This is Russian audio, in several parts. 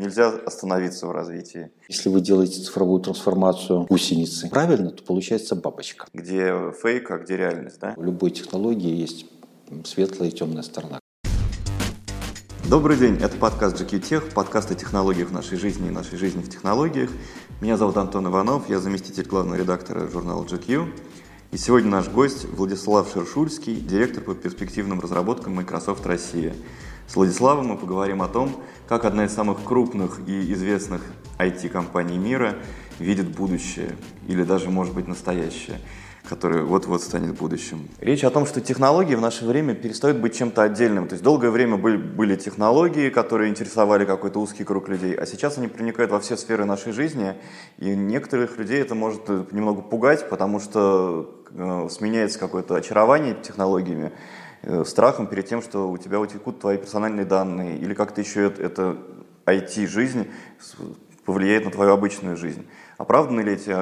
нельзя остановиться в развитии. Если вы делаете цифровую трансформацию гусеницы правильно, то получается бабочка. Где фейк, а где реальность, да? У любой технологии есть светлая и темная сторона. Добрый день, это подкаст GQ Tech, подкаст о технологиях в нашей жизни и нашей жизни в технологиях. Меня зовут Антон Иванов, я заместитель главного редактора журнала GQ. И сегодня наш гость Владислав Шершульский, директор по перспективным разработкам Microsoft Россия. С Владиславом мы поговорим о том, как одна из самых крупных и известных IT-компаний мира видит будущее, или даже, может быть, настоящее, которое вот-вот станет будущим. Речь о том, что технологии в наше время перестают быть чем-то отдельным. То есть долгое время были, были технологии, которые интересовали какой-то узкий круг людей, а сейчас они проникают во все сферы нашей жизни, и некоторых людей это может немного пугать, потому что э, сменяется какое-то очарование технологиями, Э, страхом перед тем, что у тебя утекут твои персональные данные, или как-то еще это IT-жизнь повлияет на твою обычную жизнь. Оправданы ли эти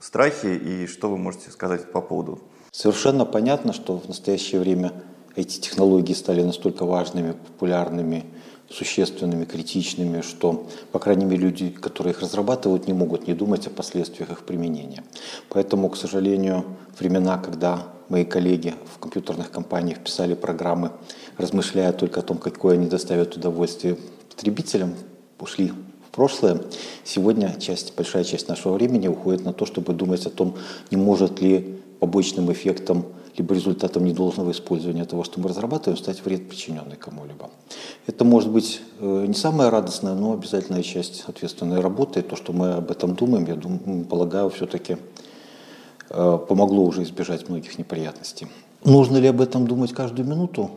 страхи, и что вы можете сказать по поводу? Совершенно понятно, что в настоящее время эти технологии стали настолько важными, популярными, существенными, критичными, что, по крайней мере, люди, которые их разрабатывают, не могут не думать о последствиях их применения. Поэтому, к сожалению, времена, когда мои коллеги в компьютерных компаниях писали программы, размышляя только о том, какое они доставят удовольствие потребителям, ушли в прошлое. Сегодня часть, большая часть нашего времени уходит на то, чтобы думать о том, не может ли побочным эффектом либо результатом недолжного использования того, что мы разрабатываем, стать вред, причиненный кому-либо. Это может быть э, не самая радостная, но обязательная часть ответственной работы. То, что мы об этом думаем, я думаю, полагаю, все-таки Э, помогло уже избежать многих неприятностей. Нужно ли об этом думать каждую минуту?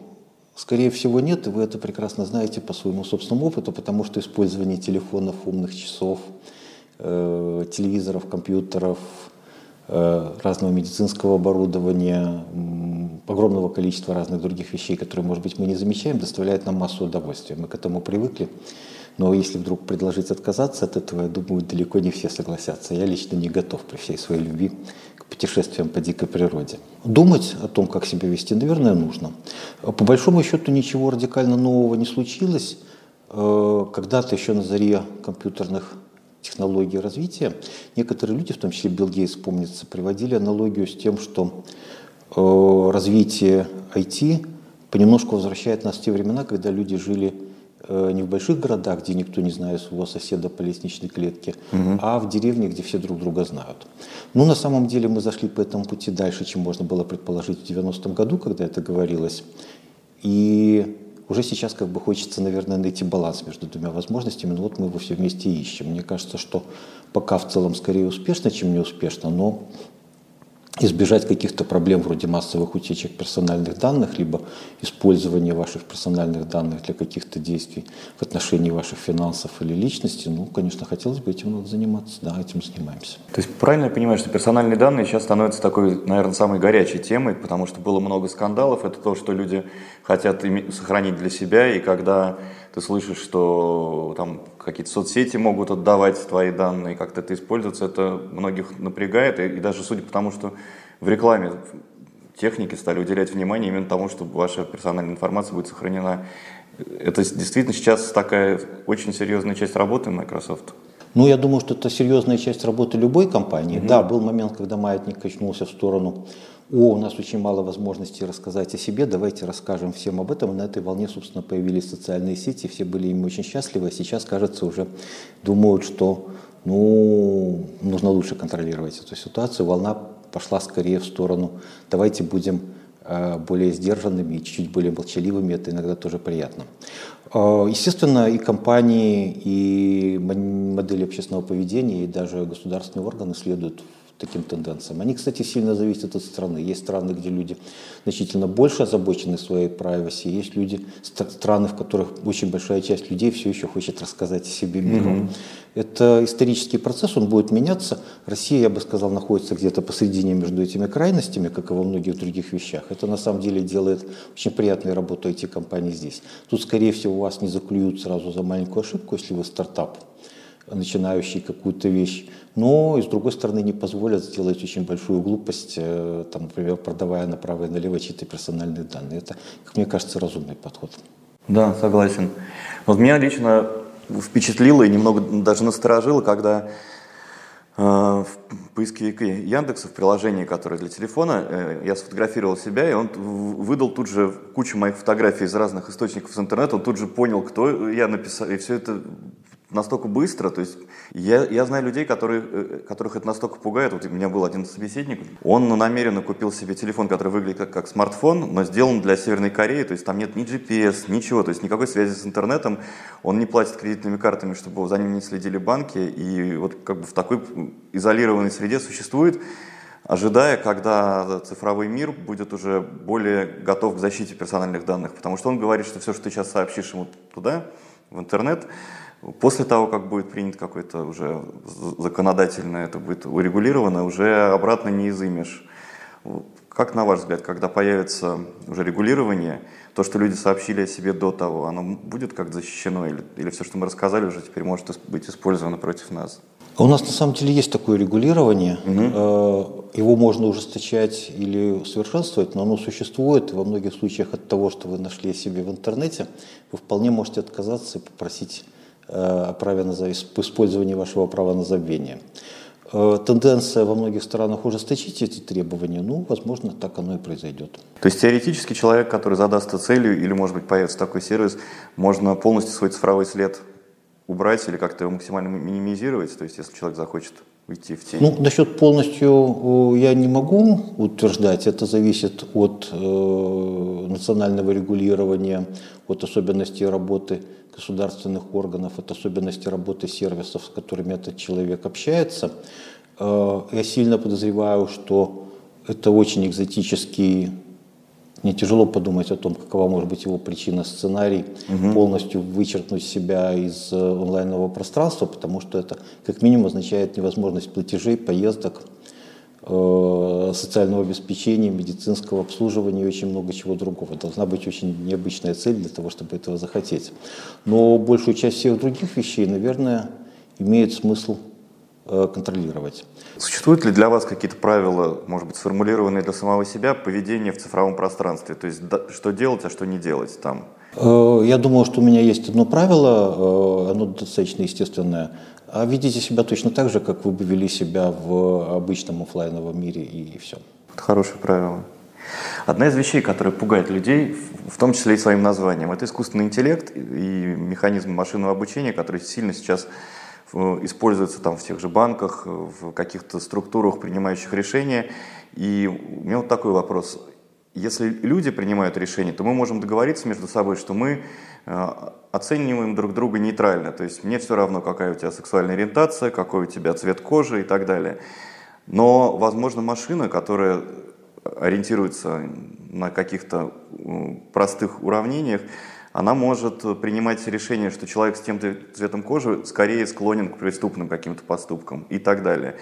Скорее всего нет, и вы это прекрасно знаете по своему собственному опыту, потому что использование телефонов, умных часов, э, телевизоров, компьютеров, разного медицинского оборудования, огромного количества разных других вещей, которые, может быть, мы не замечаем, доставляет нам массу удовольствия. Мы к этому привыкли. Но если вдруг предложить отказаться от этого, я думаю, далеко не все согласятся. Я лично не готов при всей своей любви путешествиям по дикой природе. Думать о том, как себя вести, наверное, нужно. По большому счету ничего радикально нового не случилось. Э, когда-то еще на заре компьютерных технологий развития некоторые люди, в том числе Билл Гейтс, помнится, приводили аналогию с тем, что э, развитие IT понемножку возвращает нас в те времена, когда люди жили Э, не в больших городах, где никто не знает своего соседа по лестничной клетке, угу. а в деревне, где все друг друга знают. Ну, на самом деле мы зашли по этому пути дальше, чем можно было предположить в 90-м году, когда это говорилось. И уже сейчас как бы хочется, наверное, найти баланс между двумя возможностями, но вот мы его все вместе ищем. Мне кажется, что пока в целом скорее успешно, чем неуспешно, но избежать каких-то проблем вроде массовых утечек персональных данных, либо использования ваших персональных данных для каких-то действий в отношении ваших финансов или личности, ну, конечно, хотелось бы этим надо заниматься, да, этим занимаемся. То есть правильно я понимаю, что персональные данные сейчас становятся такой, наверное, самой горячей темой, потому что было много скандалов, это то, что люди хотят сохранить для себя, и когда ты слышишь, что там какие-то соцсети могут отдавать твои данные, как-то это используется, это многих напрягает, и, и даже судя по тому, что в рекламе техники стали уделять внимание именно тому, что ваша персональная информация будет сохранена. Это действительно сейчас такая очень серьезная часть работы Microsoft. Ну, я думаю, что это серьезная часть работы любой компании. Mm-hmm. Да, был момент, когда маятник качнулся в сторону о, у нас очень мало возможностей рассказать о себе, давайте расскажем всем об этом. На этой волне, собственно, появились социальные сети, все были им очень счастливы, а сейчас, кажется, уже думают, что ну, нужно лучше контролировать эту ситуацию. Волна пошла скорее в сторону, давайте будем э, более сдержанными и чуть-чуть более молчаливыми, это иногда тоже приятно. Э, естественно, и компании, и модели общественного поведения, и даже государственные органы следуют таким тенденциям. Они, кстати, сильно зависят от страны. Есть страны, где люди значительно больше озабочены своей privacy, есть люди, страны, в которых очень большая часть людей все еще хочет рассказать о себе миру. Mm-hmm. Это исторический процесс, он будет меняться. Россия, я бы сказал, находится где-то посредине между этими крайностями, как и во многих других вещах. Это на самом деле делает очень приятную работу IT-компаний здесь. Тут, скорее всего, вас не заклюют сразу за маленькую ошибку, если вы стартап начинающий какую-то вещь, но и с другой стороны не позволят сделать очень большую глупость, э, там, например, продавая направо и налево чьи-то персональные данные. Это, как мне кажется, разумный подход. Да, согласен. Вот меня лично впечатлило и немного даже насторожило, когда э, в поисковике Яндекса в приложении, которое для телефона, э, я сфотографировал себя, и он выдал тут же кучу моих фотографий из разных источников с интернета, он тут же понял, кто я написал, и все это настолько быстро, то есть я, я знаю людей, которые, э, которых это настолько пугает. Вот у меня был один собеседник, он намеренно купил себе телефон, который выглядит как, как смартфон, но сделан для Северной Кореи, то есть там нет ни GPS, ничего, то есть никакой связи с интернетом, он не платит кредитными картами, чтобы за ним не следили банки, и вот как бы в такой изолированной среде существует, ожидая, когда цифровой мир будет уже более готов к защите персональных данных, потому что он говорит, что все, что ты сейчас сообщишь ему туда, в интернет, После того, как будет принят какой-то уже законодательно, это будет урегулировано, уже обратно не изымешь. Как на ваш взгляд, когда появится уже регулирование, то, что люди сообщили о себе до того, оно будет как защищено или, или все, что мы рассказали, уже теперь может быть использовано против нас? У нас на самом деле есть такое регулирование. Угу. Его можно ужесточать или усовершенствовать, но оно существует. Во многих случаях от того, что вы нашли о себе в интернете, вы вполне можете отказаться и попросить о праве на использовании вашего права на забвение. Э, тенденция во многих странах ужесточить эти требования, ну, возможно, так оно и произойдет. То есть теоретически человек, который задастся целью, или, может быть, появится такой сервис, можно полностью свой цифровой след убрать или как-то его максимально минимизировать, то есть если человек захочет уйти в тень? Ну, насчет полностью я не могу утверждать. Это зависит от э, национального регулирования, от особенностей работы государственных органов, от особенностей работы сервисов, с которыми этот человек общается. Э, я сильно подозреваю, что это очень экзотический мне тяжело подумать о том, какова может быть его причина, сценарий, угу. полностью вычеркнуть себя из э, онлайнового пространства, потому что это как минимум означает невозможность платежей, поездок, социального обеспечения, медицинского обслуживания и очень много чего другого. Должна быть очень необычная цель для того, чтобы этого захотеть. Но большую часть всех других вещей, наверное, имеет смысл э, контролировать. Существуют ли для вас какие-то правила, может быть, сформулированные для самого себя, поведения в цифровом пространстве? То есть что делать, а что не делать там? Э, я думаю, что у меня есть одно правило, оно достаточно естественное. А ведите себя точно так же, как вы бы вели себя в обычном офлайновом мире и, и все. Это хорошее правило. Одна из вещей, которая пугает людей, в том числе и своим названием, это искусственный интеллект и механизм машинного обучения, который сильно сейчас э, используется там в тех же банках, в каких-то структурах, принимающих решения. И у меня вот такой вопрос. Если люди принимают решения, то мы можем договориться между собой, что мы э, оцениваем друг друга нейтрально. То есть мне все равно, какая у тебя сексуальная ориентация, какой у тебя цвет кожи и так далее. Но, возможно, машина, которая ориентируется на каких-то простых уравнениях, она может принимать решение, что человек с тем-то цветом кожи скорее склонен к преступным каким-то поступкам и так далее.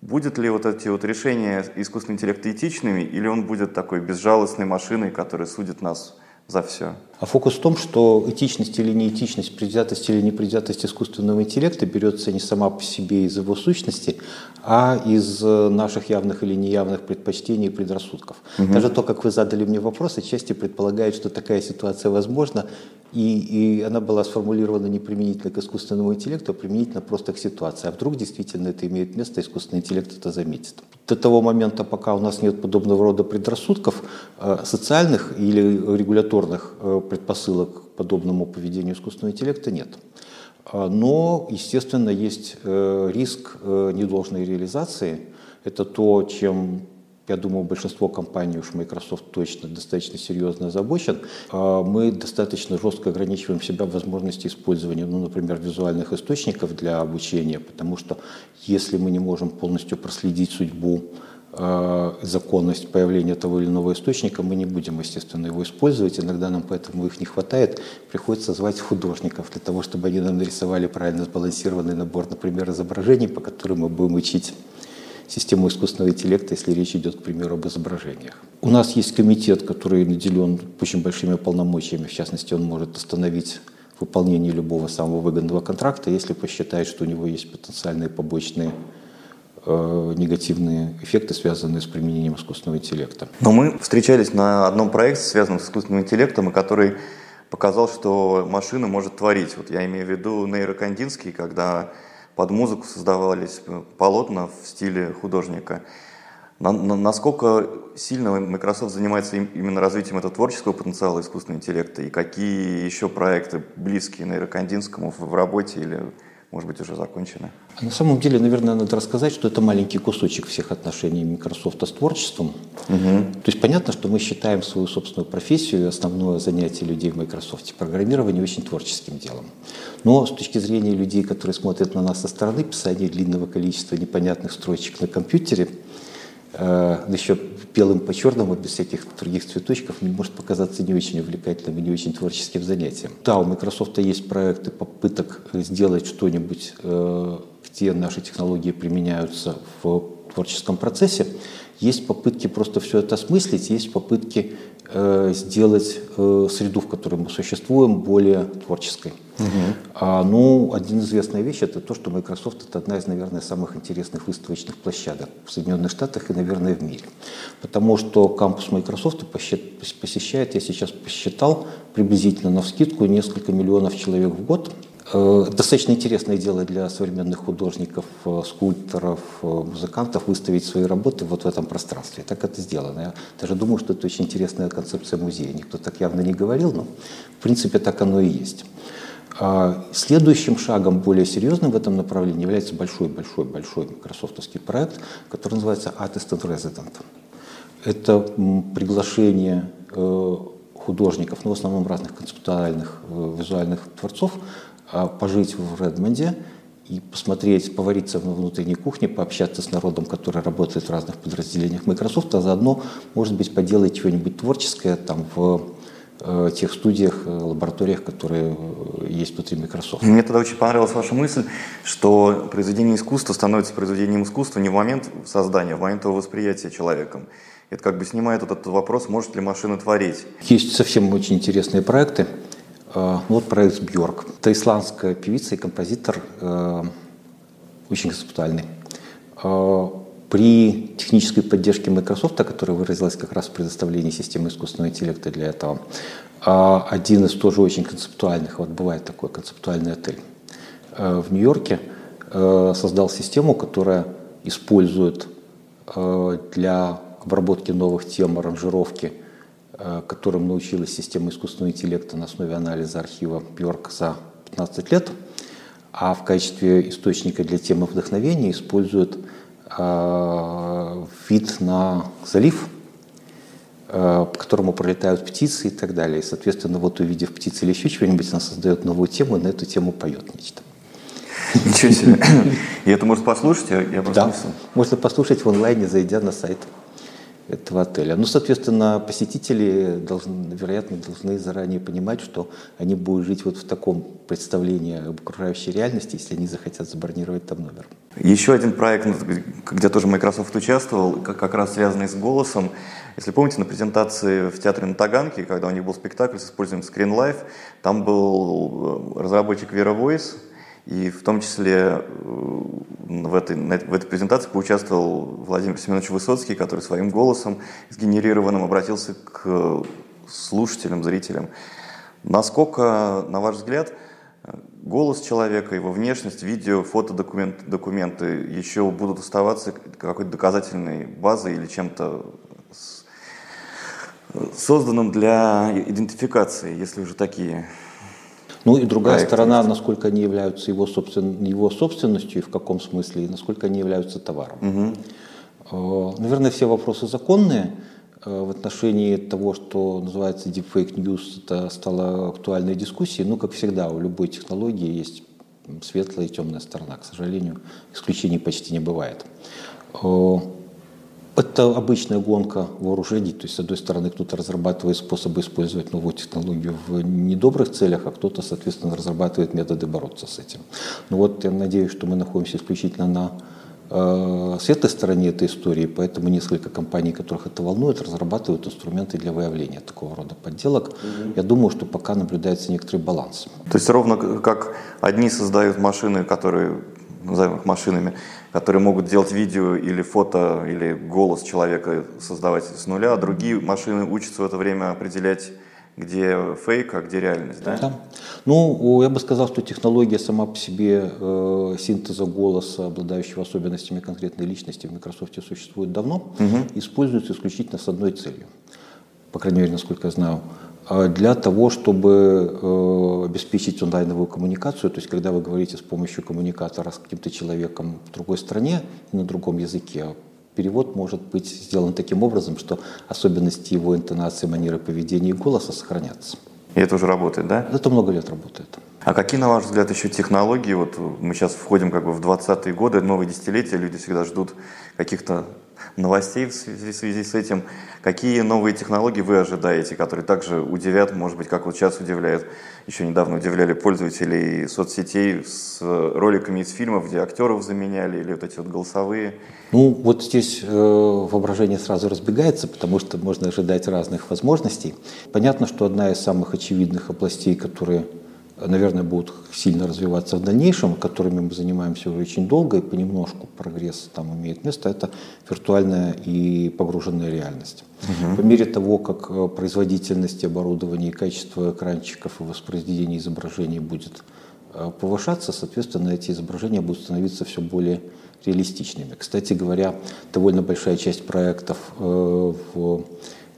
Будет ли вот эти вот решения искусственного интеллекта этичными, или он будет такой безжалостной машиной, которая судит нас за все. А фокус в том, что этичность или неэтичность, предвзятость или непредвзятость искусственного интеллекта берется не сама по себе из его сущности, а из э, наших явных или неявных предпочтений и предрассудков. Угу. Даже то, как вы задали мне вопрос, отчасти предполагает, что такая ситуация возможна, и, и она была сформулирована не применительно к искусственному интеллекту, а применительно просто к ситуации. А вдруг действительно это имеет место, искусственный интеллект это заметит. До того момента, пока у нас нет подобного рода предрассудков, э, социальных или регуляторных э, предпосылок к подобному поведению искусственного интеллекта нет. А, но, естественно, есть э, риск недолжной реализации. Это то, чем я думаю, большинство компаний, уж Microsoft точно достаточно серьезно озабочен, а мы достаточно жестко ограничиваем себя в возможности использования, ну, например, визуальных источников для обучения, потому что если мы не можем полностью проследить судьбу законность появления того или иного источника, мы не будем, естественно, его использовать. Иногда нам поэтому их не хватает. Приходится звать художников для того, чтобы они нам нарисовали правильно сбалансированный набор, например, изображений, по которым мы будем учить систему искусственного интеллекта, если речь идет, к примеру, об изображениях. У нас есть комитет, который наделен очень большими полномочиями, в частности, он может остановить выполнение любого самого выгодного контракта, если посчитает, что у него есть потенциальные побочные э, негативные эффекты, связанные с применением искусственного интеллекта. Но мы встречались на одном проекте, связанном с искусственным интеллектом, и который показал, что машина может творить. Вот я имею в виду нейрокандинский, когда под музыку создавались полотна в стиле художника. На, на, насколько сильно Microsoft занимается им, именно развитием этого творческого потенциала искусственного интеллекта и какие еще проекты близкие нейрокандинскому в работе или может быть, уже закончены? На самом деле, наверное, надо рассказать, что это маленький кусочек всех отношений Microsoft с творчеством. Угу. То есть понятно, что мы считаем свою собственную профессию, основное занятие людей в Microsoft, программирование, очень творческим делом. Но с точки зрения людей, которые смотрят на нас со стороны, писание длинного количества непонятных строчек на компьютере – еще белым по черному, без всяких других цветочков, может показаться не очень увлекательным и не очень творческим занятием. Да, у Microsoft есть проекты попыток сделать что-нибудь, э, где наши технологии применяются в творческом процессе. Есть попытки просто все это осмыслить, есть попытки э, сделать э, среду, в которой мы существуем, более творческой. Угу. А, ну, один известная вещь это то, что Microsoft это одна из, наверное, самых интересных выставочных площадок в Соединенных Штатах и, наверное, в мире. Потому что кампус Microsoft посещает, я сейчас посчитал, приблизительно на вскидку несколько миллионов человек в год. Э, достаточно интересное дело для современных художников, э, скульпторов, э, музыкантов выставить свои работы вот в этом пространстве. Так это сделано. Я даже думаю, что это очень интересная концепция музея. Никто так явно не говорил, но в принципе так оно и есть. А следующим шагом, более серьезным в этом направлении, является большой-большой-большой микрософтовский проект, который называется Artist and Resident. Это приглашение художников, ну, в основном разных концептуальных визуальных творцов, пожить в Редмонде и посмотреть, повариться на внутренней кухне, пообщаться с народом, который работает в разных подразделениях Microsoft, а заодно, может быть, поделать чего-нибудь творческое там в э, тех студиях, э, лабораториях, которые э, есть внутри Microsoft. Мне тогда очень понравилась ваша мысль, что произведение искусства становится произведением искусства не в момент создания, а в момент его восприятия человеком. Это как бы снимает этот вопрос, может ли машина творить. Есть совсем очень интересные проекты. Э, вот проект Бьорк. Это исландская певица и композитор, э, очень концептуальный. Э, при технической поддержке Microsoft, которая выразилась как раз в предоставлении системы искусственного интеллекта для этого, один из тоже очень концептуальных, вот бывает такой концептуальный отель в Нью-Йорке, создал систему, которая использует для обработки новых тем, аранжировки – которым научилась система искусственного интеллекта на основе анализа архива Бьорк за 15 лет, а в качестве источника для темы вдохновения используют э, вид на залив, э, по которому пролетают птицы и так далее. И, соответственно, вот увидев птицы или еще чего-нибудь, она создает новую тему и на эту тему поет нечто. Ничего себе. И это можно послушать? Я, я да, можно послушать в онлайне, зайдя на сайт этого отеля. Ну, соответственно, посетители, должны, вероятно, должны заранее понимать, что они будут жить вот в таком представлении об окружающей реальности, если они захотят забронировать там номер. Еще один проект, где тоже Microsoft участвовал, как раз связанный с голосом. Если помните, на презентации в театре на Таганке, когда у них был спектакль с использованием Screen Life, там был э, разработчик Vera Voice, и в том числе э, в этой, в этой презентации поучаствовал Владимир Семенович Высоцкий, который своим голосом сгенерированным обратился к слушателям, зрителям. Насколько, на ваш взгляд, голос человека, его внешность, видео, фото, документы, документы еще будут оставаться какой-то доказательной базой или чем-то созданным для идентификации, если уже такие ну и другая сторона, насколько они являются его, собствен, его собственностью и в каком смысле, и насколько они являются товаром. Угу. Наверное, все вопросы законные. Э, в отношении того, что называется deepfake news, это стало актуальной дискуссией. Ну, как всегда, у любой технологии есть светлая и темная сторона. К сожалению, исключений почти не бывает. Это обычная гонка вооружений, то есть, с одной стороны, кто-то разрабатывает способы использовать новую технологию в недобрых целях, а кто-то, соответственно, разрабатывает методы бороться с этим. Ну вот я надеюсь, что мы находимся исключительно на э, светлой стороне этой истории, поэтому несколько компаний, которых это волнует, разрабатывают инструменты для выявления такого рода подделок. Mm-hmm. Я думаю, что пока наблюдается некоторый баланс. То есть ровно как одни создают машины, которые назовем их машинами, которые могут делать видео или фото, или голос человека создавать с нуля, а другие машины учатся в это время определять где фейк, а где реальность, да? Да. Ну, я бы сказал, что технология сама по себе э, синтеза голоса, обладающего особенностями конкретной личности в Microsoft существует давно, угу. используется исключительно с одной целью, по крайней мере, насколько я знаю, для того, чтобы э, обеспечить онлайновую коммуникацию, то есть когда вы говорите с помощью коммуникатора с каким-то человеком в другой стране на другом языке, перевод может быть сделан таким образом, что особенности его интонации, манеры поведения и голоса сохранятся. И это уже работает, да? Это много лет работает. А какие, на ваш взгляд, еще технологии? Вот мы сейчас входим как бы в 20-е годы, новые десятилетия, люди всегда ждут каких-то новостей в связи, в связи с этим. Какие новые технологии вы ожидаете, которые также удивят, может быть, как вот сейчас удивляют, еще недавно удивляли пользователей соцсетей с роликами из фильмов, где актеров заменяли, или вот эти вот голосовые? Ну, вот здесь э, воображение сразу разбегается, потому что можно ожидать разных возможностей. Понятно, что одна из самых очевидных областей, которые наверное, будут сильно развиваться в дальнейшем, которыми мы занимаемся уже очень долго и понемножку прогресс там имеет место, это виртуальная и погруженная реальность. Угу. По мере того, как э, производительность оборудования и качество экранчиков и воспроизведения изображений будет э, повышаться, соответственно, эти изображения будут становиться все более реалистичными. Кстати говоря, довольно большая часть проектов э, в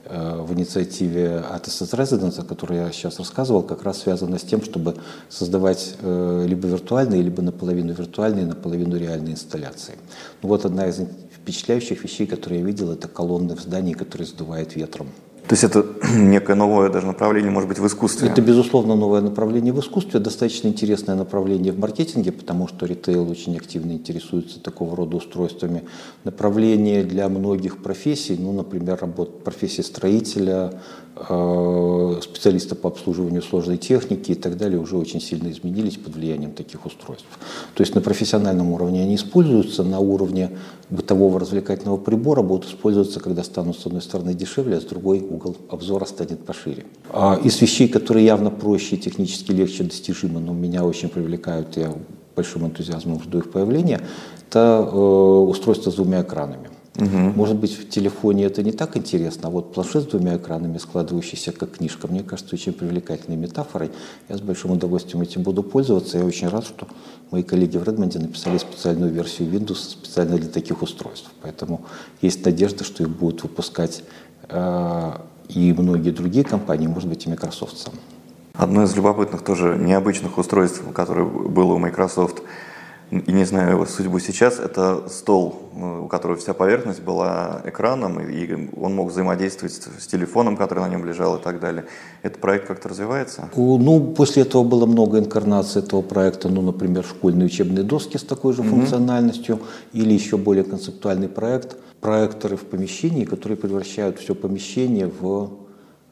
в инициативе Artists Residence, о которой я сейчас рассказывал, как раз связано с тем, чтобы создавать э, либо виртуальные, либо наполовину виртуальные, наполовину реальные инсталляции. Ну, вот одна из впечатляющих вещей, которые я видел, это колонны в здании, которые сдувают ветром. То есть это некое новое даже направление, может быть, в искусстве? Это, безусловно, новое направление в искусстве, достаточно интересное направление в маркетинге, потому что ритейл очень активно интересуется такого рода устройствами. Направление для многих профессий, ну, например, работа, профессия строителя, Э, специалиста по обслуживанию сложной техники и так далее уже очень сильно изменились под влиянием таких устройств. То есть на профессиональном уровне они используются, на уровне бытового развлекательного прибора будут использоваться, когда станут с одной стороны дешевле, а с другой угол обзора станет пошире. А из вещей, которые явно проще и технически легче достижимы, но меня очень привлекают, я большим энтузиазмом жду их появления, это э, устройство с двумя экранами. Угу. Может быть, в телефоне это не так интересно, а вот планшет с двумя экранами, складывающийся как книжка, мне кажется очень привлекательной метафорой. Я с большим удовольствием этим буду пользоваться. Я очень рад, что мои коллеги в Redmond написали специальную версию Windows специально для таких устройств. Поэтому есть надежда, что их будут выпускать э, и многие другие компании, может быть, и Microsoft сам. Одно из любопытных тоже необычных устройств, которое было у Microsoft – и не знаю его судьбу сейчас, это стол, э, у которого вся поверхность была экраном, и он мог взаимодействовать с телефоном, который на нем лежал и так далее. Этот проект как-то развивается? Ну, после этого было много инкарнаций этого проекта, ну, например, школьные учебные доски с такой же mm-hmm. функциональностью, или еще более концептуальный проект, проекторы в помещении, которые превращают все помещение в,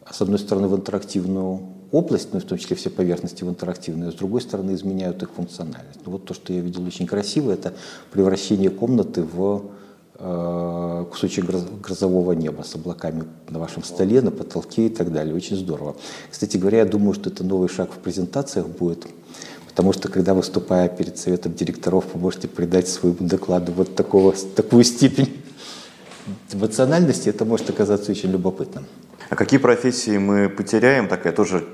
с одной стороны, в интерактивную область, ну, в том числе все поверхности в интерактивные, а с другой стороны изменяют их функциональность. Ну, вот то, что я видел очень красиво, это превращение комнаты в э, кусочек грозового неба с облаками на вашем столе, на потолке и так далее. Очень здорово. Кстати говоря, я думаю, что это новый шаг в презентациях будет, потому что когда выступая перед советом директоров, вы можете придать своему докладу вот такого, такую степень эмоциональности, это может оказаться очень любопытным. А какие профессии мы потеряем? Такая тоже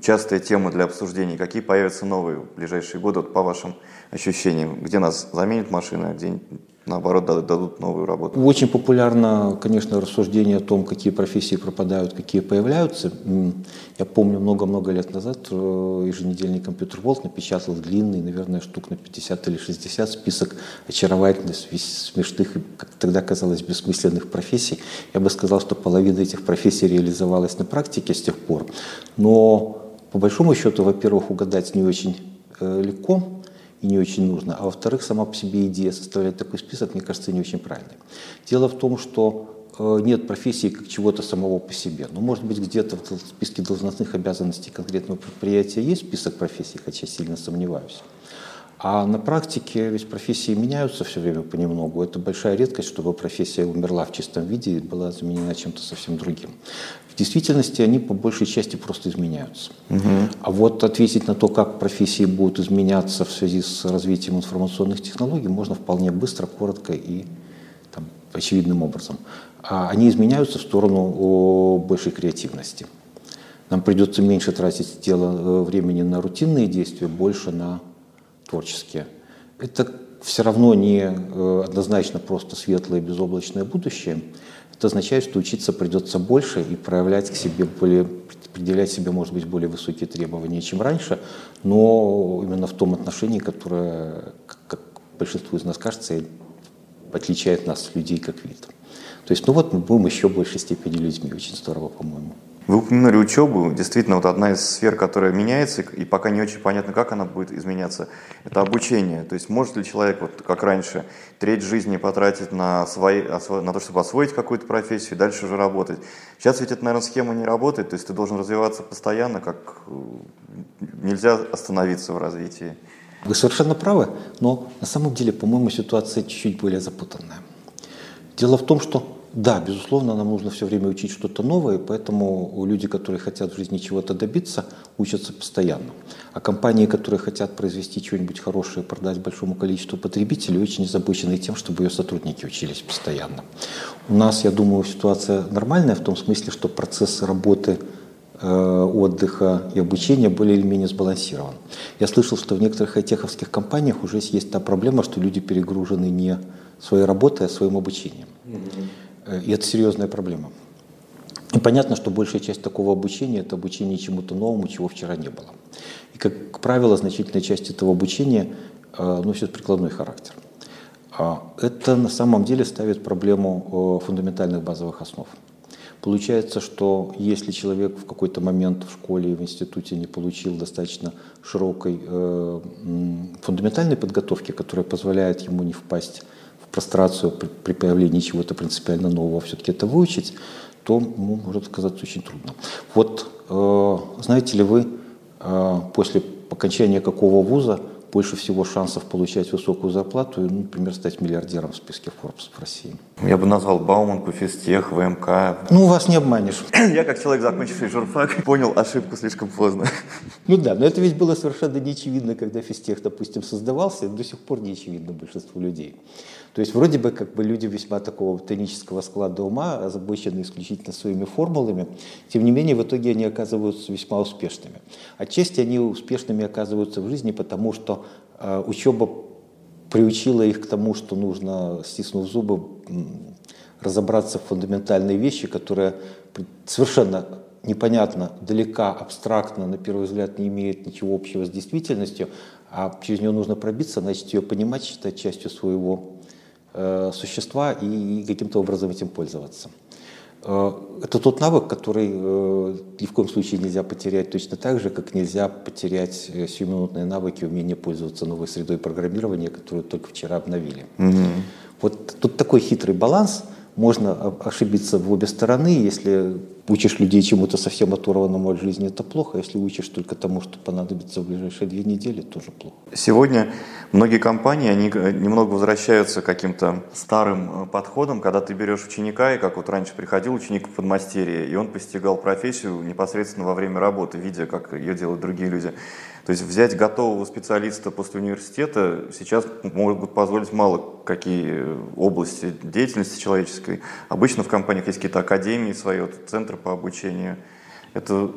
частая тема для обсуждений. Какие появятся новые в ближайшие годы, вот по вашим ощущениям? Где нас заменит машина, а где наоборот дадут новую работу? Очень популярно, конечно, рассуждение о том, какие профессии пропадают, какие появляются. Я помню, много-много лет назад э, еженедельный компьютер Волт напечатал длинный, наверное, штук на 50 или 60 список очаровательных, смешных и, как тогда казалось, бессмысленных профессий. Я бы сказал, что половина этих профессий реализовалась на практике с тех пор. Но по большому счету, во-первых, угадать не очень э, легко, и не очень нужно. А во-вторых, сама по себе идея составлять такой список, мне кажется, не очень правильной. Дело в том, что э, нет профессии как чего-то самого по себе. Ну, может быть, где-то в списке должностных обязанностей конкретного предприятия есть список профессий, хотя сильно сомневаюсь. А на практике ведь профессии меняются все время понемногу. Это большая редкость, чтобы профессия умерла в чистом виде и была заменена чем-то совсем другим. В действительности они по большей части просто изменяются. Угу. А вот ответить на то, как профессии будут изменяться в связи с развитием информационных технологий, можно вполне быстро, коротко и там, очевидным образом. А они изменяются в сторону большей креативности. Нам придется меньше тратить дело, э, времени на рутинные действия, больше на творческие. Это все равно не э, однозначно просто светлое безоблачное будущее. Это означает, что учиться придется больше и проявлять к себе более, предъявлять себе, может быть, более высокие требования, чем раньше, но именно в том отношении, которое, как большинству из нас кажется, отличает нас, людей, как вид. То есть, ну вот мы будем еще в большей степени людьми. Очень здорово, по-моему. Вы упомянули учебу. Действительно, вот одна из сфер, которая меняется, и пока не очень понятно, как она будет изменяться, это обучение. То есть может ли человек, вот как раньше, треть жизни потратить на, свои, на то, чтобы освоить какую-то профессию и дальше уже работать. Сейчас ведь эта, наверное, схема не работает, то есть ты должен развиваться постоянно, как э, нельзя остановиться в развитии. Вы совершенно правы, но на самом деле, по-моему, ситуация чуть-чуть более запутанная. Дело в том, что да, безусловно, нам нужно все время учить что-то новое, поэтому люди, которые хотят в жизни чего-то добиться, учатся постоянно. А компании, которые хотят произвести что-нибудь хорошее, продать большому количеству потребителей, очень озабочены тем, чтобы ее сотрудники учились постоянно. У нас, я думаю, ситуация нормальная в том смысле, что процесс работы э, отдыха и обучения более или менее сбалансирован. Я слышал, что в некоторых айтеховских компаниях уже есть та проблема, что люди перегружены не своей работой, а своим обучением. Mm-hmm. Э, и это серьезная проблема. И понятно, что большая часть такого обучения – это обучение чему-то новому, чего вчера не было. И, как правило, значительная часть этого обучения э, носит прикладной характер. А это на самом деле ставит проблему э, фундаментальных базовых основ. Получается, что если человек в какой-то момент в школе и в институте не получил достаточно широкой фундаментальной подготовки, которая позволяет ему не впасть прострацию при, появлении чего-то принципиально нового все-таки это выучить, то ну, может оказаться очень трудно. Вот э, знаете ли вы, э, после окончания какого вуза больше всего шансов получать высокую зарплату и, ну, например, стать миллиардером в списке Forbes в России. Я бы назвал Бауманку, Физтех, ВМК. Ну, вас не обманешь. Я, как человек, закончивший журфак, понял ошибку слишком поздно. Ну да, но это ведь было совершенно не очевидно, когда Физтех, допустим, создавался, и до сих пор не очевидно большинству людей. То есть вроде бы как бы люди весьма такого тонического склада ума, озабочены исключительно своими формулами, тем не менее в итоге они оказываются весьма успешными. Отчасти они успешными оказываются в жизни, потому что э, учеба приучила их к тому, что нужно, стиснув зубы, разобраться в фундаментальные вещи, которые совершенно непонятно, далека, абстрактно, на первый взгляд не имеет ничего общего с действительностью, а через нее нужно пробиться, значит ее понимать, считать частью своего существа и каким-то образом этим пользоваться. Э, это тот навык, который э, ни в коем случае нельзя потерять точно так же, как нельзя потерять сиюминутные навыки, умение пользоваться новой средой программирования, которую только вчера обновили. Mm-hmm. Вот тут такой хитрый баланс. Можно ошибиться в обе стороны, если учишь людей чему-то совсем оторванному от жизни, это плохо. Если учишь только тому, что понадобится в ближайшие две недели, тоже плохо. Сегодня многие компании, они немного возвращаются к каким-то старым э, подходам, когда ты берешь ученика, и как вот раньше приходил ученик в подмастерье, и он постигал профессию непосредственно во время работы, видя, как ее делают другие люди. То есть взять готового специалиста после университета сейчас могут позволить мало какие области деятельности человеческой. Обычно в компаниях есть какие-то академии свои, вот, центры по обучению. Это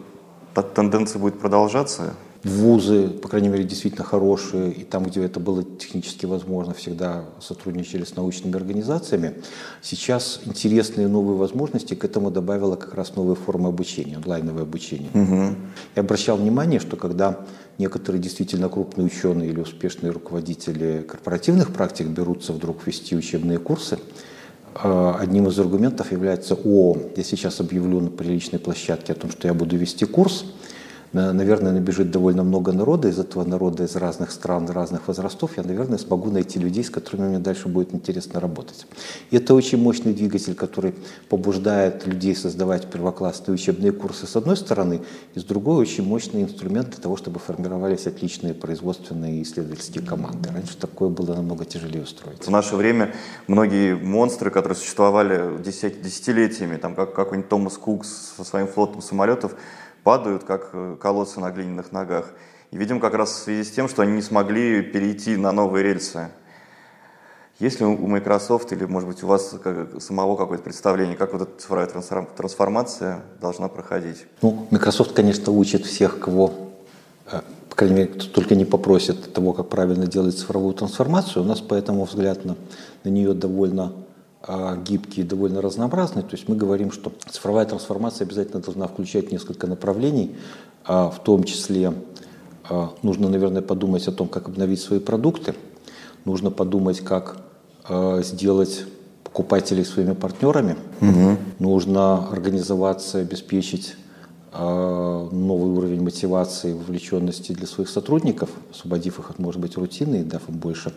тенденция будет продолжаться? Вузы, по крайней мере, действительно хорошие, и там, где это было технически возможно, всегда сотрудничали с научными организациями. Сейчас интересные новые возможности, к этому добавила как раз новые формы обучения, онлайновое обучение. Угу. Я обращал внимание, что когда некоторые действительно крупные ученые или успешные руководители корпоративных практик берутся вдруг вести учебные курсы, э, одним из аргументов является, о, я сейчас объявлю на приличной площадке о том, что я буду вести курс, наверное, набежит довольно много народа, из этого народа из разных стран, разных возрастов, я, наверное, смогу найти людей, с которыми мне дальше будет интересно работать. И это очень мощный двигатель, который побуждает людей создавать первоклассные учебные курсы с одной стороны, и с другой очень мощный инструмент для того, чтобы формировались отличные производственные и исследовательские команды. Раньше такое было намного тяжелее устроить. В наше время многие монстры, которые существовали десятилетиями, там как какой-нибудь Томас Кукс со своим флотом самолетов, падают, как э, колодцы на глиняных ногах. И, видим, как раз в связи с тем, что они не смогли перейти на новые рельсы. Есть ли у Microsoft или, может быть, у вас как, самого какое-то представление, как вот эта цифровая трансформация должна проходить? Ну, Microsoft, конечно, учит всех, кого, э, по крайней мере, кто только не попросит того, как правильно делать цифровую трансформацию. У нас поэтому взгляд на, на нее довольно гибкий и довольно разнообразный. То есть мы говорим, что цифровая трансформация обязательно должна включать несколько направлений, а, в том числе а, нужно, наверное, подумать о том, как обновить свои продукты, нужно подумать, как сделать покупателей своими партнерами, угу. нужно организоваться, обеспечить новый уровень мотивации и вовлеченности для своих сотрудников, освободив их от, может быть, рутины и дав им больше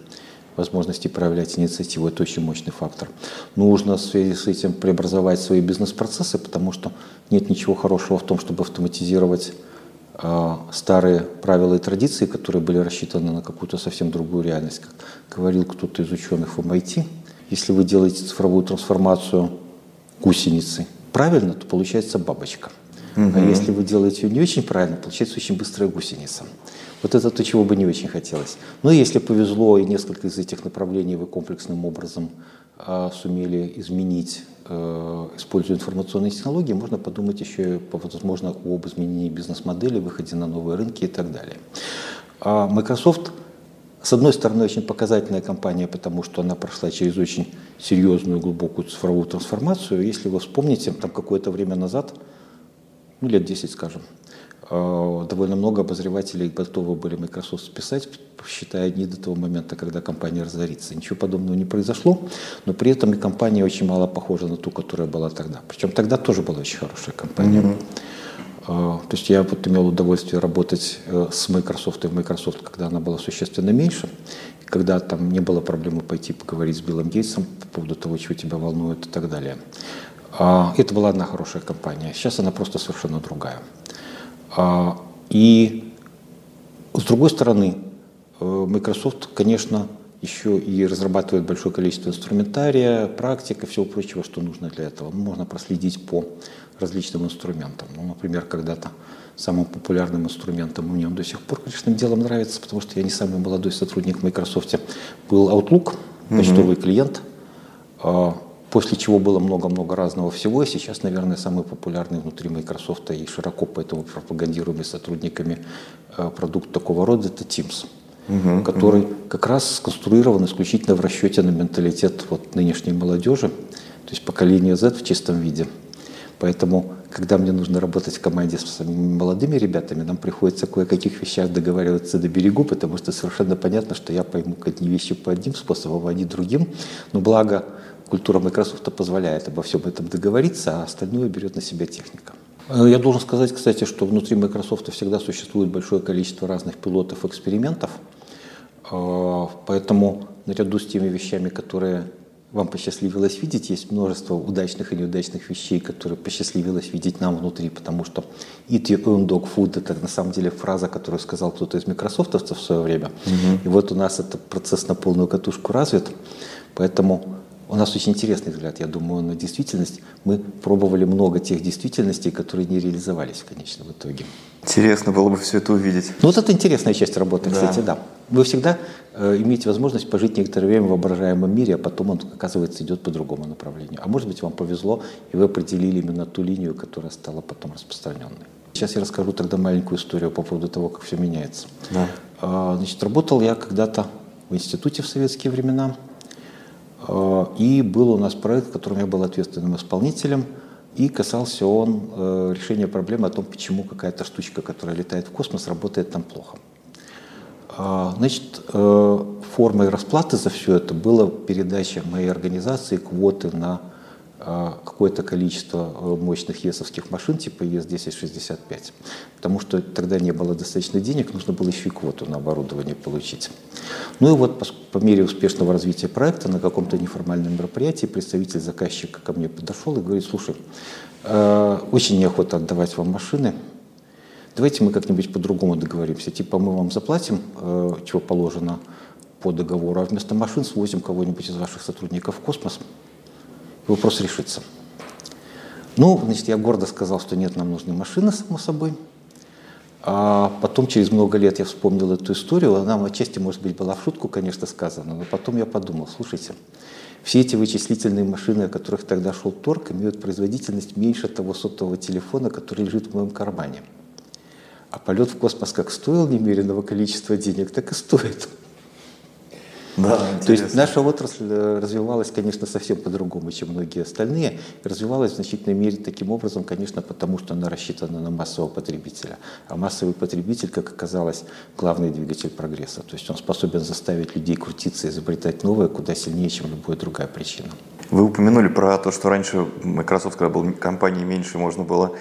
возможности проявлять инициативу. Это очень мощный фактор. Нужно в связи с этим преобразовать свои бизнес-процессы, потому что нет ничего хорошего в том, чтобы автоматизировать э, старые правила и традиции, которые были рассчитаны на какую-то совсем другую реальность. Как говорил кто-то из ученых в MIT, если вы делаете цифровую трансформацию гусеницы правильно, то получается бабочка. Угу. А если вы делаете ее не очень правильно, получается очень быстрая гусеница. Вот это то, чего бы не очень хотелось. Но если повезло, и несколько из этих направлений вы комплексным образом э, сумели изменить, э, используя информационные технологии, можно подумать еще, возможно, об изменении бизнес-модели, выходе на новые рынки и так далее. А Microsoft, с одной стороны, очень показательная компания, потому что она прошла через очень серьезную, глубокую цифровую трансформацию. Если вы вспомните, там какое-то время назад, ну, лет 10, скажем, довольно много обозревателей готовы были Microsoft списать, считая не до того момента, когда компания разорится. Ничего подобного не произошло, но при этом и компания очень мало похожа на ту, которая была тогда. Причем тогда тоже была очень хорошая компания. Mm-hmm. То есть я вот имел удовольствие работать э, с Microsoft и в Microsoft, когда она была существенно меньше, когда там не было проблемы пойти поговорить с Биллом Гейтсом по поводу того, чего тебя волнует и так далее. А, это была одна хорошая компания. Сейчас она просто совершенно другая. А, и с другой стороны, э, Microsoft, конечно, еще и разрабатывает большое количество инструментария, практик и всего прочего, что нужно для этого. Можно проследить по различным инструментам. Ну, например, когда-то самым популярным инструментом, мне он до сих пор, конечно, делом нравится, потому что я не самый молодой сотрудник в Microsoft, был Outlook, почтовый mm-hmm. клиент. После чего было много-много разного всего. И сейчас, наверное, самый популярный внутри Microsoft и широко поэтому пропагандируемый сотрудниками э, продукт такого рода – это Teams, угу, который угу. как раз сконструирован исключительно в расчете на менталитет вот нынешней молодежи, то есть поколение Z в чистом виде. Поэтому, когда мне нужно работать в команде с молодыми ребятами, нам приходится кое-каких вещах договариваться до берегу, потому что совершенно понятно, что я пойму одни вещи по одним способам, а они другим. Но благо культура Microsoft позволяет обо всем этом договориться, а остальное берет на себя техника. Э, я должен сказать, кстати, что внутри Microsoft всегда существует большое количество разных пилотов, экспериментов, э, поэтому наряду с теми вещами, которые вам посчастливилось видеть, есть множество удачных и неудачных вещей, которые посчастливилось видеть нам внутри, потому что eat your own dog food – это на самом деле фраза, которую сказал кто-то из микрософтовцев в свое время. Mm-hmm. И вот у нас этот процесс на полную катушку развит, поэтому у нас очень интересный взгляд, я думаю, на действительность. Мы пробовали много тех действительностей, которые не реализовались в конечном итоге. Интересно было бы все это увидеть. Ну вот это интересная часть работы, да. кстати, да. Вы всегда э, имеете возможность пожить некоторое время в воображаемом мире, а потом он, оказывается, идет по другому направлению. А может быть, вам повезло, и вы определили именно ту линию, которая стала потом распространенной. Сейчас я расскажу тогда маленькую историю по поводу того, как все меняется. Да. А, значит, работал я когда-то в институте в советские времена, Э, и был у нас проект, в котором я был ответственным исполнителем, и касался он э, решения проблемы о том, почему какая-то штучка, которая летает в космос, работает там плохо. Э, значит, формой расплаты за все это была передача моей организации квоты на какое-то количество э, мощных ЕСовских машин типа ЕС-1065, потому что тогда не было достаточно денег, нужно было еще и квоту на оборудование получить. Ну и вот по, по мере успешного развития проекта на каком-то неформальном мероприятии представитель заказчика ко мне подошел и говорит, слушай, э, очень неохота отдавать вам машины, давайте мы как-нибудь по-другому договоримся, типа мы вам заплатим, э, чего положено по договору, а вместо машин свозим кого-нибудь из ваших сотрудников в космос, вопрос решится. Ну, значит, я гордо сказал, что нет, нам нужны машины, само собой. А потом, через много лет, я вспомнил эту историю. Она отчасти, может быть, была в шутку, конечно, сказана, но потом я подумал, слушайте, все эти вычислительные машины, о которых тогда шел торг, имеют производительность меньше того сотового телефона, который лежит в моем кармане. А полет в космос как стоил немеренного количества денег, так и стоит. Да, То есть наша отрасль э, развивалась, конечно, совсем по-другому, чем многие остальные. Развивалась в значительной мере таким образом, конечно, потому что она рассчитана на массового потребителя. А массовый потребитель, как оказалось, главный двигатель прогресса. То есть он способен заставить людей крутиться, изобретать новое куда сильнее, чем любая другая причина. Вы упомянули про то, что раньше Microsoft, когда был компанией меньше, можно было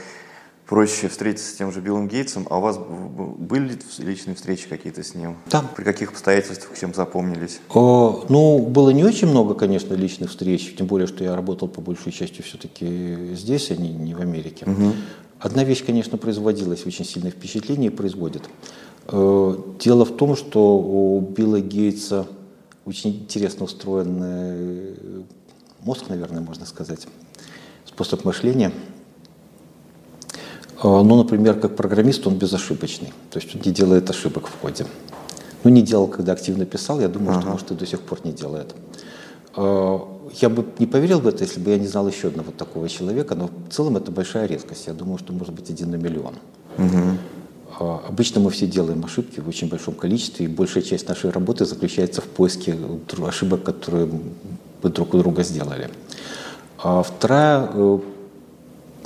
проще встретиться с тем же Биллом Гейтсом, а у вас были личные встречи какие-то с ним? Да. При каких обстоятельствах чем запомнились? О, ну, было не очень много, конечно, личных встреч, тем более, что я работал по большей части все-таки здесь, а не, не в Америке. Угу. Одна вещь, конечно, производилась, очень сильное впечатление и производит. Э, дело в том, что у Билла Гейтса очень интересно устроен мозг, наверное, можно сказать, способ мышления – ну, например, как программист он безошибочный, то есть он не делает ошибок в коде. Ну, не делал, когда активно писал, я думаю, ага. что, может, и до сих пор не делает. А, я бы не поверил в это, если бы я не знал еще одного такого человека, но в целом это большая редкость. Я думаю, что может быть один на миллион. Угу. Обычно мы все делаем ошибки в очень большом количестве, и большая часть нашей работы заключается в поиске ошибок, которые мы друг у друга сделали. А вторая э,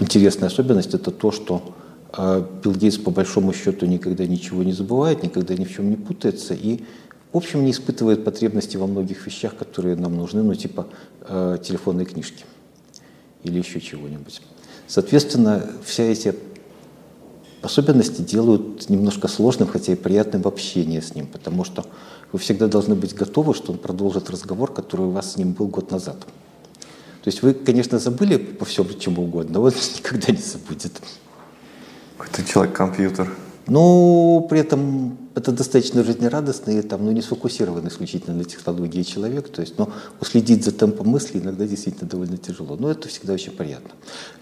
интересная особенность это то, что э, Билл Гейтс по большому счету никогда ничего не забывает, никогда ни в чем не путается и в общем не испытывает потребности во многих вещах, которые нам нужны, ну типа э, телефонной книжки или еще чего-нибудь. Соответственно, все эти особенности делают немножко сложным, хотя и приятным общение с ним, потому что вы всегда должны быть готовы, что он продолжит разговор, который у вас с ним был год назад. То есть вы, конечно, забыли по всем чему угодно, но он никогда не забудет. Какой-то человек-компьютер. Ну, при этом это достаточно жизнерадостный, там, ну, не сфокусированный исключительно на технологии человек. То есть, ну, уследить за темпом мысли иногда действительно довольно тяжело. Но это всегда очень приятно.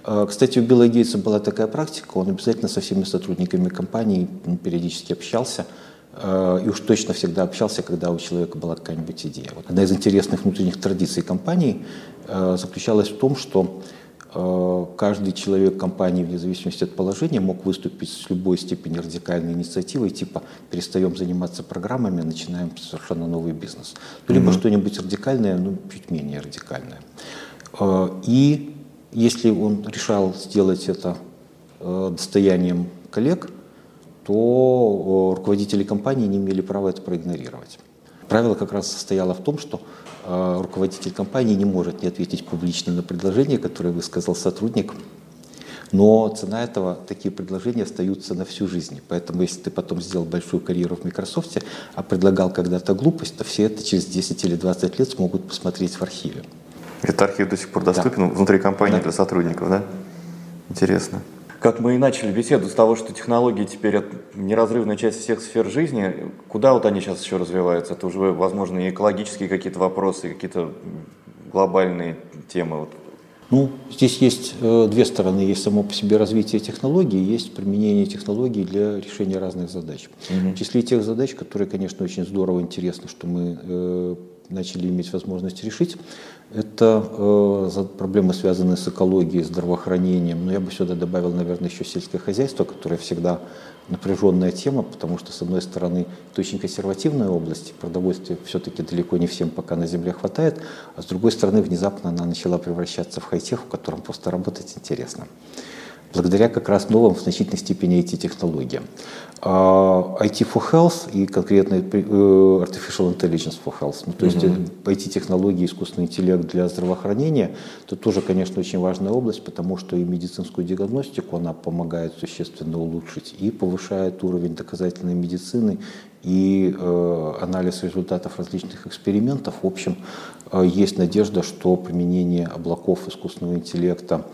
А, кстати, у Билла Гейтса была такая практика, он обязательно со всеми сотрудниками компании периодически общался – и уж точно всегда общался, когда у человека была какая-нибудь идея. Вот одна из интересных внутренних традиций компании э, заключалась в том, что э, каждый человек компании, вне зависимости от положения, мог выступить с любой степенью радикальной инициативой, типа перестаем заниматься программами, начинаем совершенно новый бизнес. Либо mm-hmm. что-нибудь радикальное, но чуть менее радикальное. И если он решал сделать это достоянием коллег, то руководители компании не имели права это проигнорировать. Правило как раз состояло в том, что э, руководитель компании не может не ответить публично на предложение, которое высказал сотрудник, но цена этого, такие предложения остаются на всю жизнь. Поэтому если ты потом сделал большую карьеру в Microsoft, а предлагал когда-то глупость, то все это через 10 или 20 лет смогут посмотреть в архиве. Этот архив до сих пор доступен да. внутри компании да. для сотрудников, да? Интересно как мы и начали беседу с того, что технологии теперь это неразрывная часть всех сфер жизни, куда вот они сейчас еще развиваются? Это уже, возможно, и экологические какие-то вопросы, какие-то глобальные темы. Вот. Ну, здесь есть э, две стороны. Есть само по себе развитие технологий, есть применение технологий для решения разных задач. Угу. В числе тех задач, которые, конечно, очень здорово, интересно, что мы э, начали иметь возможность решить, это э, проблемы, связанные с экологией, здравоохранением. Но я бы сюда добавил, наверное, еще сельское хозяйство, которое всегда напряженная тема, потому что, с одной стороны, это очень консервативная область, продовольствия все-таки далеко не всем пока на земле хватает, а с другой стороны, внезапно она начала превращаться в хай-тех, в котором просто работать интересно благодаря как раз новым в значительной степени IT-технологиям. IT for Health и конкретно э, Artificial Intelligence for Health, ну, то есть. IT-технологии, искусственный интеллект для здравоохранения, это тоже, конечно, очень важная область, потому что и медицинскую диагностику она помогает существенно улучшить и повышает уровень доказательной медицины, и э, анализ результатов различных экспериментов. В общем, э, есть надежда, что применение облаков искусственного интеллекта а,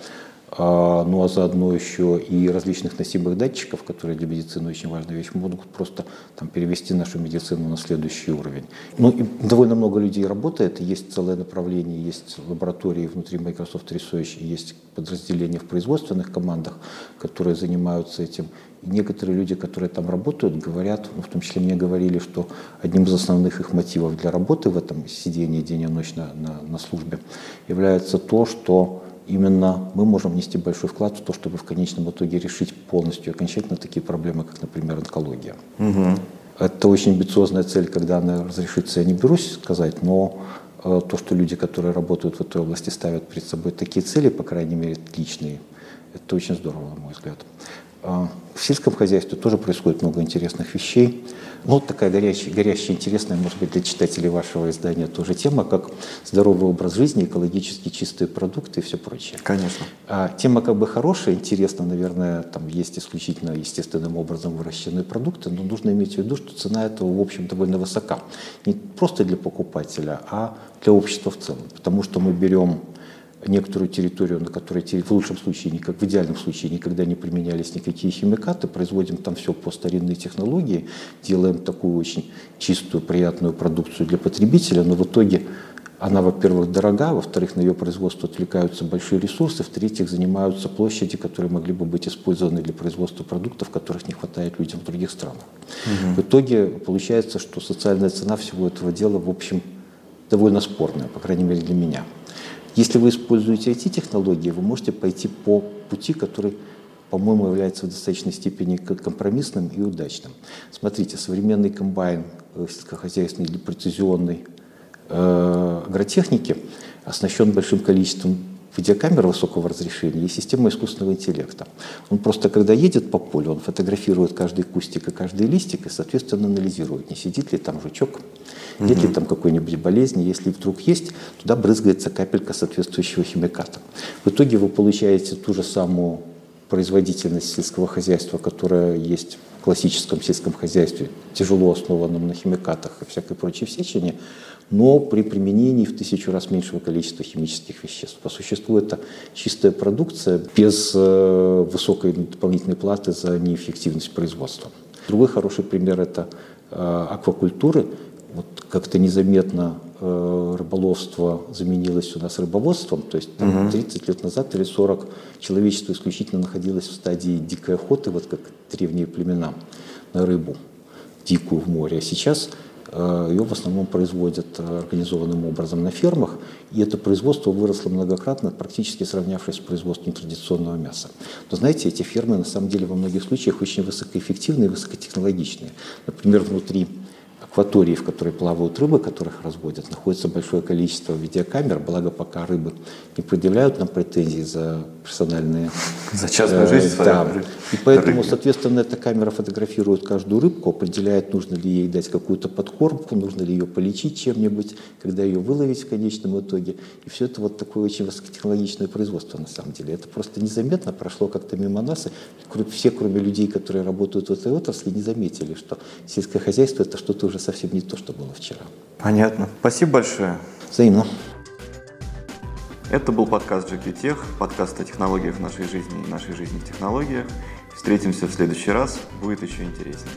ну а заодно еще и различных носимых датчиков, которые для медицины очень важная вещь, могут просто там, перевести нашу медицину на следующий уровень. Ну и довольно много людей работает, есть целое направление, есть лаборатории внутри Microsoft Research, есть подразделения в производственных командах, которые занимаются этим. И некоторые люди, которые там работают, говорят, ну, в том числе мне говорили, что одним из основных их мотивов для работы в этом сидении день и ночь на, на, на службе является то, что именно мы можем внести большой вклад в то, чтобы в конечном итоге решить полностью и окончательно такие проблемы, как, например, онкология. Угу. Это очень амбициозная цель, когда она разрешится, я не берусь сказать, но э, то, что люди, которые работают в этой области, ставят перед собой такие цели, по крайней мере, личные, это очень здорово, на мой взгляд. А, в сельском хозяйстве тоже происходит много интересных вещей. Ну, вот такая горячая, горящая, интересная, может быть, для читателей вашего издания тоже тема, как здоровый образ жизни, экологически чистые продукты и все прочее. Конечно. А, тема как бы хорошая, интересная, наверное, там есть исключительно естественным образом выращенные продукты, но нужно иметь в виду, что цена этого, в общем, довольно высока. Не просто для покупателя, а для общества в целом. Потому что мы берем некоторую территорию, на которой в лучшем случае, никак, в идеальном случае никогда не применялись никакие химикаты, производим там все по старинной технологии, делаем такую очень чистую, приятную продукцию для потребителя, но в итоге она, во-первых, дорога, во-вторых, на ее производство отвлекаются большие ресурсы, в-третьих, занимаются площади, которые могли бы быть использованы для производства продуктов, которых не хватает людям в других странах. Угу. В итоге получается, что социальная цена всего этого дела, в общем, довольно спорная, по крайней мере для меня. Если вы используете IT-технологии, вы можете пойти по пути, который, по-моему, является в достаточной степени компромиссным и удачным. Смотрите, современный комбайн э, сельскохозяйственный или прецизионной э, агротехники оснащен большим количеством видеокамер высокого разрешения и система искусственного интеллекта. Он просто, когда едет по полю, он фотографирует каждый кустик и каждый листик и, соответственно, анализирует, не сидит ли там жучок, угу. нет ли там какой-нибудь болезни. Если вдруг есть, туда брызгается капелька соответствующего химиката. В итоге вы получаете ту же самую производительность сельского хозяйства, которая есть в классическом сельском хозяйстве, тяжело основанном на химикатах и всякой прочей всячине, но при применении в тысячу раз меньшего количества химических веществ. По существу это чистая продукция без э, высокой дополнительной платы за неэффективность производства. Другой хороший пример – это э, аквакультуры. Вот как-то незаметно э, рыболовство заменилось у нас рыбоводством, то есть там, угу. 30 лет назад или 40 человечество исключительно находилось в стадии дикой охоты, вот как древние племена, на рыбу дикую в море. А сейчас Ее в основном производят э, организованным образом на фермах, и это производство выросло многократно, практически сравнявшись с производством традиционного мяса. Но знаете, эти фермы на самом деле во многих случаях очень высокоэффективные и высокотехнологичные. Например, внутри акватории, в которой плавают рыбы, которых разводят, находится большое количество видеокамер, благо пока рыбы не предъявляют нам претензии за персональные... За частную жизнь э, да. И поэтому, соответственно, эта камера фотографирует каждую рыбку, определяет, нужно ли ей дать какую-то подкормку, нужно ли ее полечить чем-нибудь, когда ее выловить в конечном итоге. И все это вот такое очень высокотехнологичное производство на самом деле. Это просто незаметно прошло как-то мимо нас. И все, кроме людей, которые работают в этой отрасли, не заметили, что сельское хозяйство – это что-то уже совсем не то, что было вчера. Понятно. Спасибо большое. Взаимно. Это был подкаст Tech, подкаст о технологиях нашей жизни и нашей жизни в технологиях. Встретимся в следующий раз, будет еще интереснее.